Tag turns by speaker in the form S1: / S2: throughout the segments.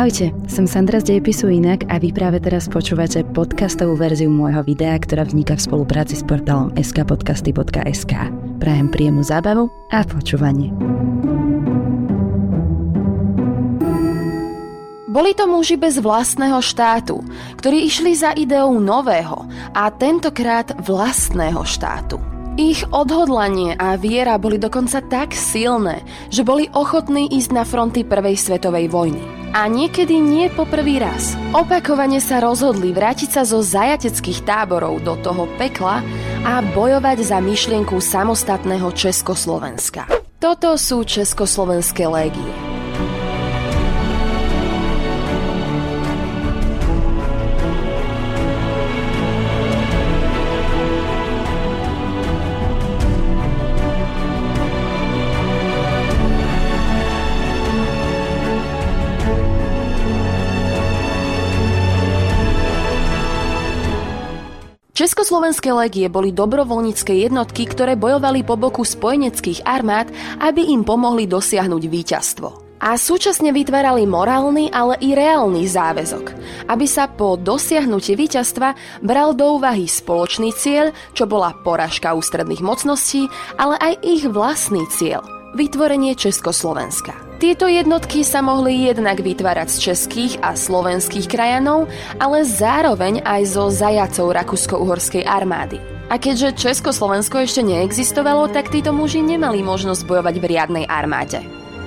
S1: Ahojte, som Sandra z Dejepisu Inak a vy práve teraz počúvate podcastovú verziu môjho videa, ktorá vzniká v spolupráci s portálom skpodcasty.sk. Prajem príjemnú zábavu a počúvanie.
S2: Boli to muži bez vlastného štátu, ktorí išli za ideou nového a tentokrát vlastného štátu. Ich odhodlanie a viera boli dokonca tak silné, že boli ochotní ísť na fronty Prvej svetovej vojny a niekedy nie po prvý raz. Opakovane sa rozhodli vrátiť sa zo zajateckých táborov do toho pekla a bojovať za myšlienku samostatného Československa. Toto sú Československé légie. Československé legie boli dobrovoľnícke jednotky, ktoré bojovali po boku spojeneckých armád, aby im pomohli dosiahnuť víťazstvo. A súčasne vytvárali morálny, ale i reálny záväzok, aby sa po dosiahnutí víťazstva bral do úvahy spoločný cieľ, čo bola poražka ústredných mocností, ale aj ich vlastný cieľ – vytvorenie Československa. Tieto jednotky sa mohli jednak vytvárať z českých a slovenských krajanov, ale zároveň aj zo zajacov Rakúsko-Uhorskej armády. A keďže Československo ešte neexistovalo, tak títo muži nemali možnosť bojovať v riadnej armáde.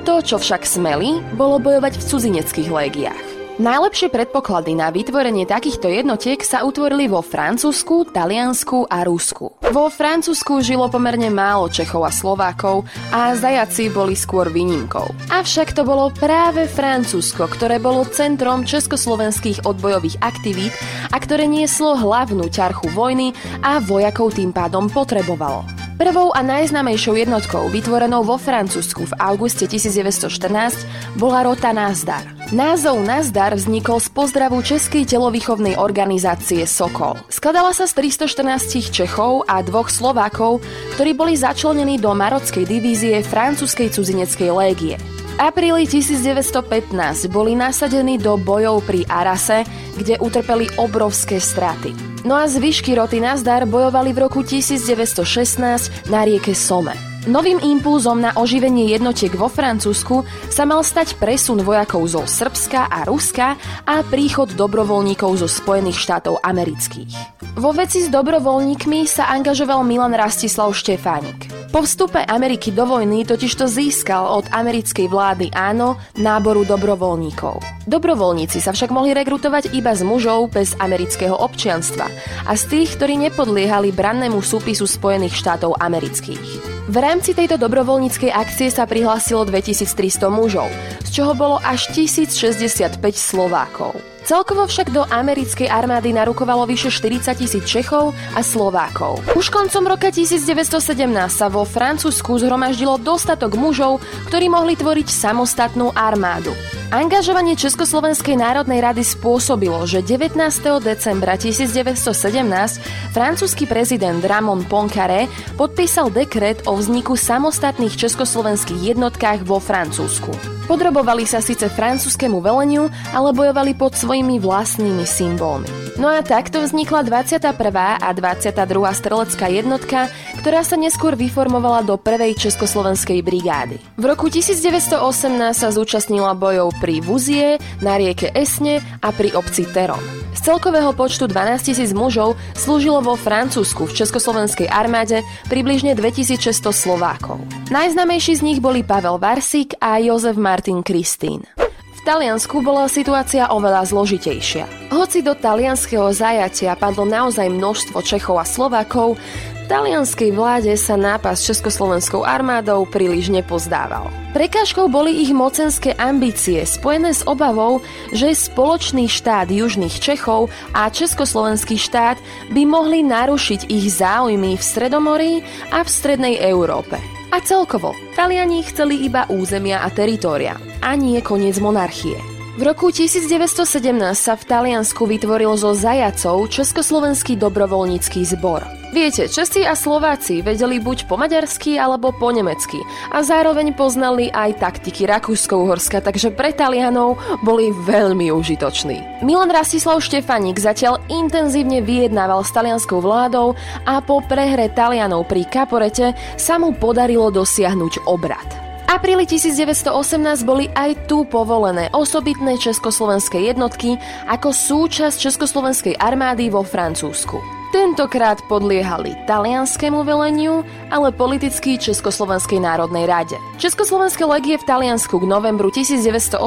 S2: To, čo však smeli, bolo bojovať v cudzineckých légiách. Najlepšie predpoklady na vytvorenie takýchto jednotiek sa utvorili vo Francúzsku, Taliansku a Rusku. Vo Francúzsku žilo pomerne málo Čechov a Slovákov a zajaci boli skôr výnimkou. Avšak to bolo práve Francúzsko, ktoré bolo centrom československých odbojových aktivít a ktoré nieslo hlavnú ťarchu vojny a vojakov tým pádom potrebovalo. Prvou a najznamejšou jednotkou vytvorenou vo Francúzsku v auguste 1914 bola rota Nazdar. Názov Nazdar vznikol z pozdravu Českej telovýchovnej organizácie Sokol. Skladala sa z 314 Čechov a dvoch Slovákov, ktorí boli začlenení do marockej divízie francúzskej cudzineckej légie. Apríli 1915 boli nasadení do bojov pri Arase, kde utrpeli obrovské straty. No a zvyšky roty Nazdar bojovali v roku 1916 na rieke Some. Novým impulzom na oživenie jednotiek vo Francúzsku sa mal stať presun vojakov zo Srbska a Ruska a príchod dobrovoľníkov zo Spojených štátov amerických. Vo veci s dobrovoľníkmi sa angažoval Milan Rastislav Štefánik. Po vstupe Ameriky do vojny totižto získal od americkej vlády áno náboru dobrovoľníkov. Dobrovoľníci sa však mohli rekrutovať iba z mužov bez amerického občianstva a z tých, ktorí nepodliehali brannému súpisu Spojených štátov amerických. V rámci tejto dobrovoľníckej akcie sa prihlásilo 2300 mužov, z čoho bolo až 1065 Slovákov. Celkovo však do americkej armády narukovalo vyše 40 tisíc Čechov a Slovákov. Už koncom roka 1917 sa vo Francúzsku zhromaždilo dostatok mužov, ktorí mohli tvoriť samostatnú armádu. Angažovanie Československej národnej rady spôsobilo, že 19. decembra 1917 francúzsky prezident Ramon Poincaré podpísal dekret o vzniku samostatných československých jednotkách vo Francúzsku. Podrobovali sa síce francúzskému veleniu, ale bojovali pod svojimi vlastnými symbolmi. No a takto vznikla 21. a 22. strelecká jednotka, ktorá sa neskôr vyformovala do prvej československej brigády. V roku 1918 sa zúčastnila bojov pri Vuzie, na rieke Esne a pri obci Teron. Z celkového počtu 12 tisíc mužov slúžilo vo Francúzsku v československej armáde približne 2600 Slovákov. Najznamejší z nich boli Pavel Varsík a Jozef Martin Kristín. Taliansku bola situácia oveľa zložitejšia. Hoci do talianského zajatia padlo naozaj množstvo Čechov a Slovákov, talianskej vláde sa nápas Československou armádou príliš nepozdával. Prekážkou boli ich mocenské ambície spojené s obavou, že spoločný štát južných Čechov a československý štát by mohli narušiť ich záujmy v Stredomorí a v strednej Európe. A celkovo, Taliani chceli iba územia a teritória, a nie koniec monarchie. V roku 1917 sa v Taliansku vytvoril zo zajacov Československý dobrovoľnícky zbor. Viete, Česi a Slováci vedeli buď po maďarsky alebo po nemecky a zároveň poznali aj taktiky Rakúsko-Uhorska, takže pre Talianov boli veľmi užitoční. Milan Rastislav Štefanik zatiaľ intenzívne vyjednával s talianskou vládou a po prehre Talianov pri Kaporete sa mu podarilo dosiahnuť obrad apríli 1918 boli aj tu povolené osobitné československé jednotky ako súčasť československej armády vo Francúzsku. Tentokrát podliehali talianskému veleniu, ale politicky Československej národnej rade. Československé legie v Taliansku k novembru 1918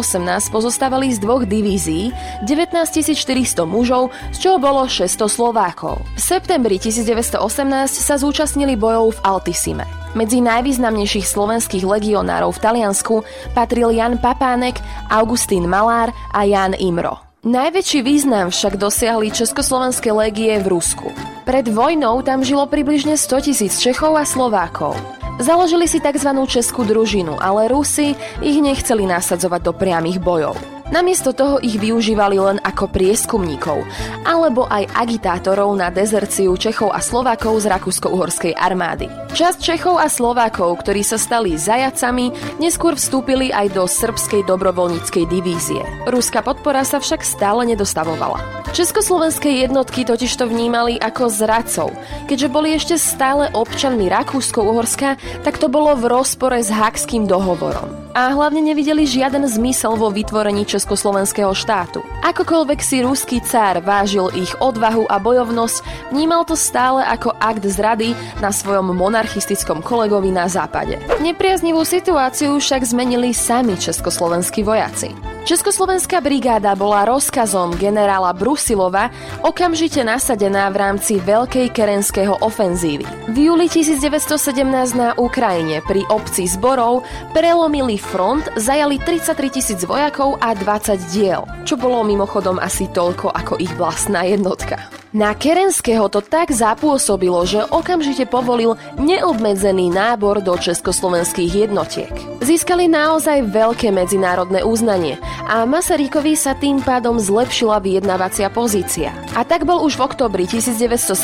S2: pozostávali z dvoch divízií, 19 400 mužov, z čoho bolo 600 Slovákov. V septembri 1918 sa zúčastnili bojov v Altisime. Medzi najvýznamnejších slovenských legionárov v Taliansku patril Jan Papánek, Augustín Malár a Jan Imro. Najväčší význam však dosiahli Československé légie v Rusku. Pred vojnou tam žilo približne 100 tisíc Čechov a Slovákov. Založili si tzv. českú družinu, ale Rusi ich nechceli nasadzovať do priamých bojov. Namiesto toho ich využívali len ako prieskumníkov, alebo aj agitátorov na dezerciu Čechov a Slovákov z Rakúsko-Uhorskej armády. Časť Čechov a Slovákov, ktorí sa stali zajacami, neskôr vstúpili aj do srbskej dobrovoľníckej divízie. Ruská podpora sa však stále nedostavovala. Československé jednotky totiž to vnímali ako zradcov. Keďže boli ešte stále občanmi Rakúsko-Uhorska, tak to bolo v rozpore s Hakským dohovorom a hlavne nevideli žiaden zmysel vo vytvorení československého štátu. Akokoľvek si ruský cár vážil ich odvahu a bojovnosť, vnímal to stále ako akt zrady na svojom monarchistickom kolegovi na západe. Nepriaznivú situáciu však zmenili sami československí vojaci. Československá brigáda bola rozkazom generála Brusilova okamžite nasadená v rámci Veľkej kerenského ofenzívy. V júli 1917 na Ukrajine pri obci Zborov prelomili front, zajali 33 tisíc vojakov a 20 diel, čo bolo mimochodom asi toľko ako ich vlastná jednotka. Na Kerenského to tak zapôsobilo, že okamžite povolil neobmedzený nábor do československých jednotiek. Získali naozaj veľké medzinárodné uznanie a Masarykovi sa tým pádom zlepšila vyjednávacia pozícia. A tak bol už v oktobri 1917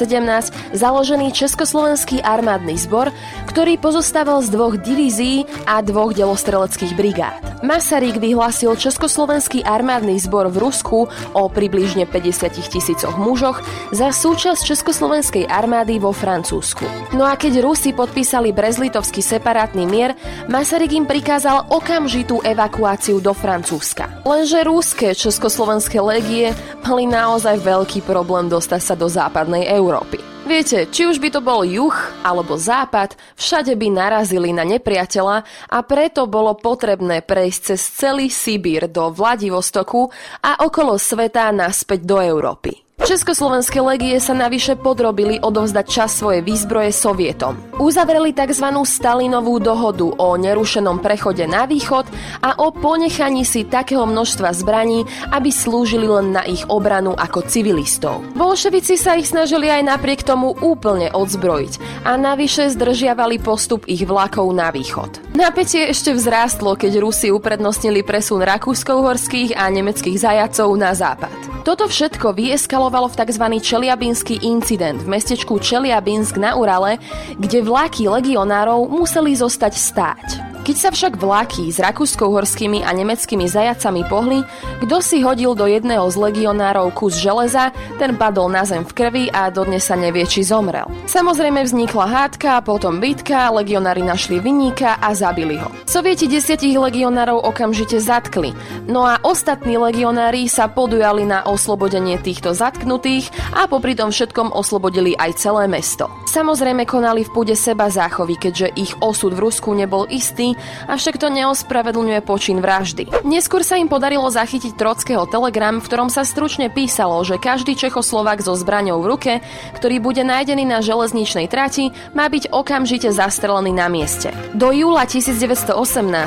S2: založený Československý armádny zbor, ktorý pozostával z dvoch divízií a dvoch delostreleckých brigád. Masaryk vyhlásil Československý armádny zbor v Rusku o približne 50 tisícoch mužoch za súčasť Československej armády vo Francúzsku. No a keď Rusi podpísali Brezlitovský separátny mier, Masaryk im prikázal okamžitú evakuáciu do Francúzska. Lenže rúské československé légie mali naozaj veľký problém dostať sa do západnej Európy. Viete, či už by to bol juh alebo západ, všade by narazili na nepriateľa a preto bolo potrebné prejsť cez celý Sibír do Vladivostoku a okolo sveta naspäť do Európy. Československé legie sa navyše podrobili odovzdať čas svojej výzbroje Sovietom. Uzavreli tzv. Stalinovú dohodu o nerušenom prechode na východ a o ponechaní si takého množstva zbraní, aby slúžili len na ich obranu ako civilistov. Bolševici sa ich snažili aj napriek tomu úplne odzbrojiť a navyše zdržiavali postup ich vlakov na východ. Napätie ešte vzrástlo, keď Rusi uprednostnili presun rakúsko-uhorských a nemeckých zajacov na západ. Toto všetko vyeskalovalo v tzv. Čeliabinský incident v mestečku Čeliabinsk na Urale, kde vlaky legionárov museli zostať stáť. Keď sa však vlaky s rakúsko-uhorskými a nemeckými zajacami pohli, kto si hodil do jedného z legionárov kus železa, ten padol na zem v krvi a dodnes sa nevie, či zomrel. Samozrejme vznikla hádka, potom bitka, legionári našli vyníka a zabili ho. Sovieti desiatich legionárov okamžite zatkli, no a ostatní legionári sa podujali na oslobodenie týchto zatknutých a popri tom všetkom oslobodili aj celé mesto. Samozrejme konali v púde seba záchovy, keďže ich osud v Rusku nebol istý avšak to neospravedlňuje počin vraždy. Neskôr sa im podarilo zachytiť Trockého telegram, v ktorom sa stručne písalo, že každý Čechoslovak so zbraňou v ruke, ktorý bude nájdený na železničnej trati, má byť okamžite zastrelený na mieste. Do júla 1918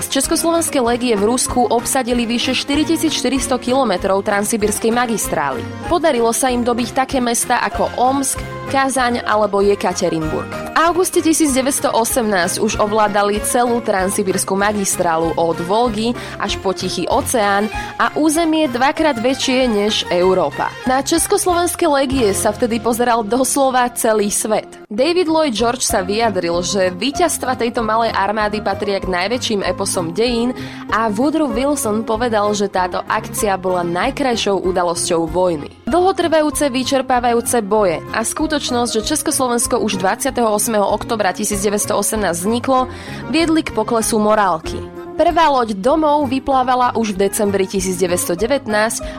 S2: Československé legie v Rusku obsadili vyše 4400 km transsibirskej magistrály. Podarilo sa im dobiť také mesta ako Omsk, Kazaň alebo Jekaterinburg. V auguste 1918 už ovládali celú transsibirskú magistrálu od Volgy až po Tichý oceán a územie dvakrát väčšie než Európa. Na československé legie sa vtedy pozeral doslova celý svet. David Lloyd George sa vyjadril, že víťazstva tejto malej armády patria k najväčším eposom dejín a Woodrow Wilson povedal, že táto akcia bola najkrajšou udalosťou vojny. Dlhotrvajúce vyčerpávajúce boje a skutočnosť, že Československo už 28. oktobra 1918 vzniklo, viedli k poklesu morálky. Prvá loď domov vyplávala už v decembri 1919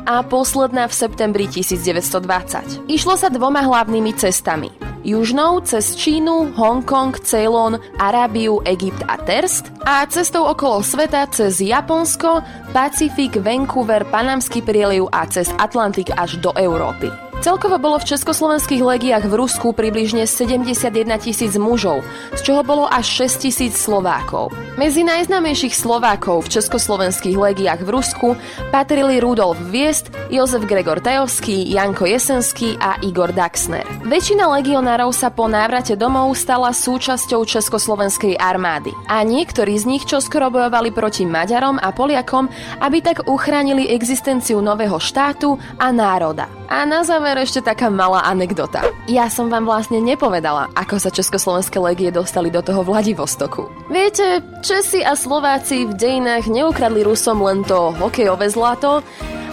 S2: a posledná v septembri 1920. Išlo sa dvoma hlavnými cestami. Južnou cez Čínu, Hongkong, Ceylon, Arábiu, Egypt a Terst a cestou okolo sveta cez Japonsko, Pacifik, Vancouver, Panamský prieliv a cez Atlantik až do Európy. Celkovo bolo v československých legiách v Rusku približne 71 tisíc mužov, z čoho bolo až 6 tisíc Slovákov. Medzi najznámejších Slovákov v československých legiách v Rusku patrili Rudolf Viest, Jozef Gregor Tajovský, Janko Jesenský a Igor Daxner. Väčšina legionárov sa po návrate domov stala súčasťou československej armády a niektorí z nich čoskoro bojovali proti Maďarom a Poliakom, aby tak uchránili existenciu nového štátu a národa. A na záver ešte taká malá anekdota. Ja som vám vlastne nepovedala, ako sa československé legie dostali do toho Vladivostoku. Viete, Česi a Slováci v dejinách neukradli Rusom len to hokejové zlato,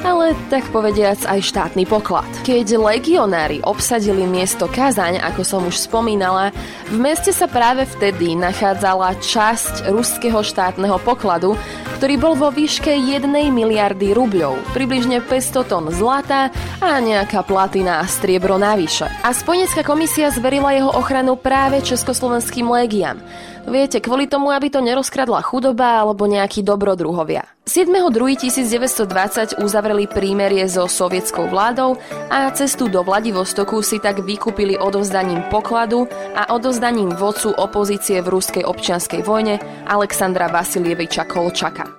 S2: ale tak povediac aj štátny poklad. Keď legionári obsadili miesto Kazaň, ako som už spomínala, v meste sa práve vtedy nachádzala časť ruského štátneho pokladu, ktorý bol vo výške 1 miliardy rubľov, približne 500 tón zlata a nejaká platina a striebro navyše. A Spojenecká komisia zverila jeho ochranu práve československým légiam. Viete, kvôli tomu, aby to nerozkradla chudoba alebo nejakí dobrodruhovia. 7.2.1920 uzavreli prímerie so sovietskou vládou a cestu do Vladivostoku si tak vykúpili odovzdaním pokladu a odovzdaním vodcu opozície v ruskej občianskej vojne Alexandra Vasilieviča Kolčaka.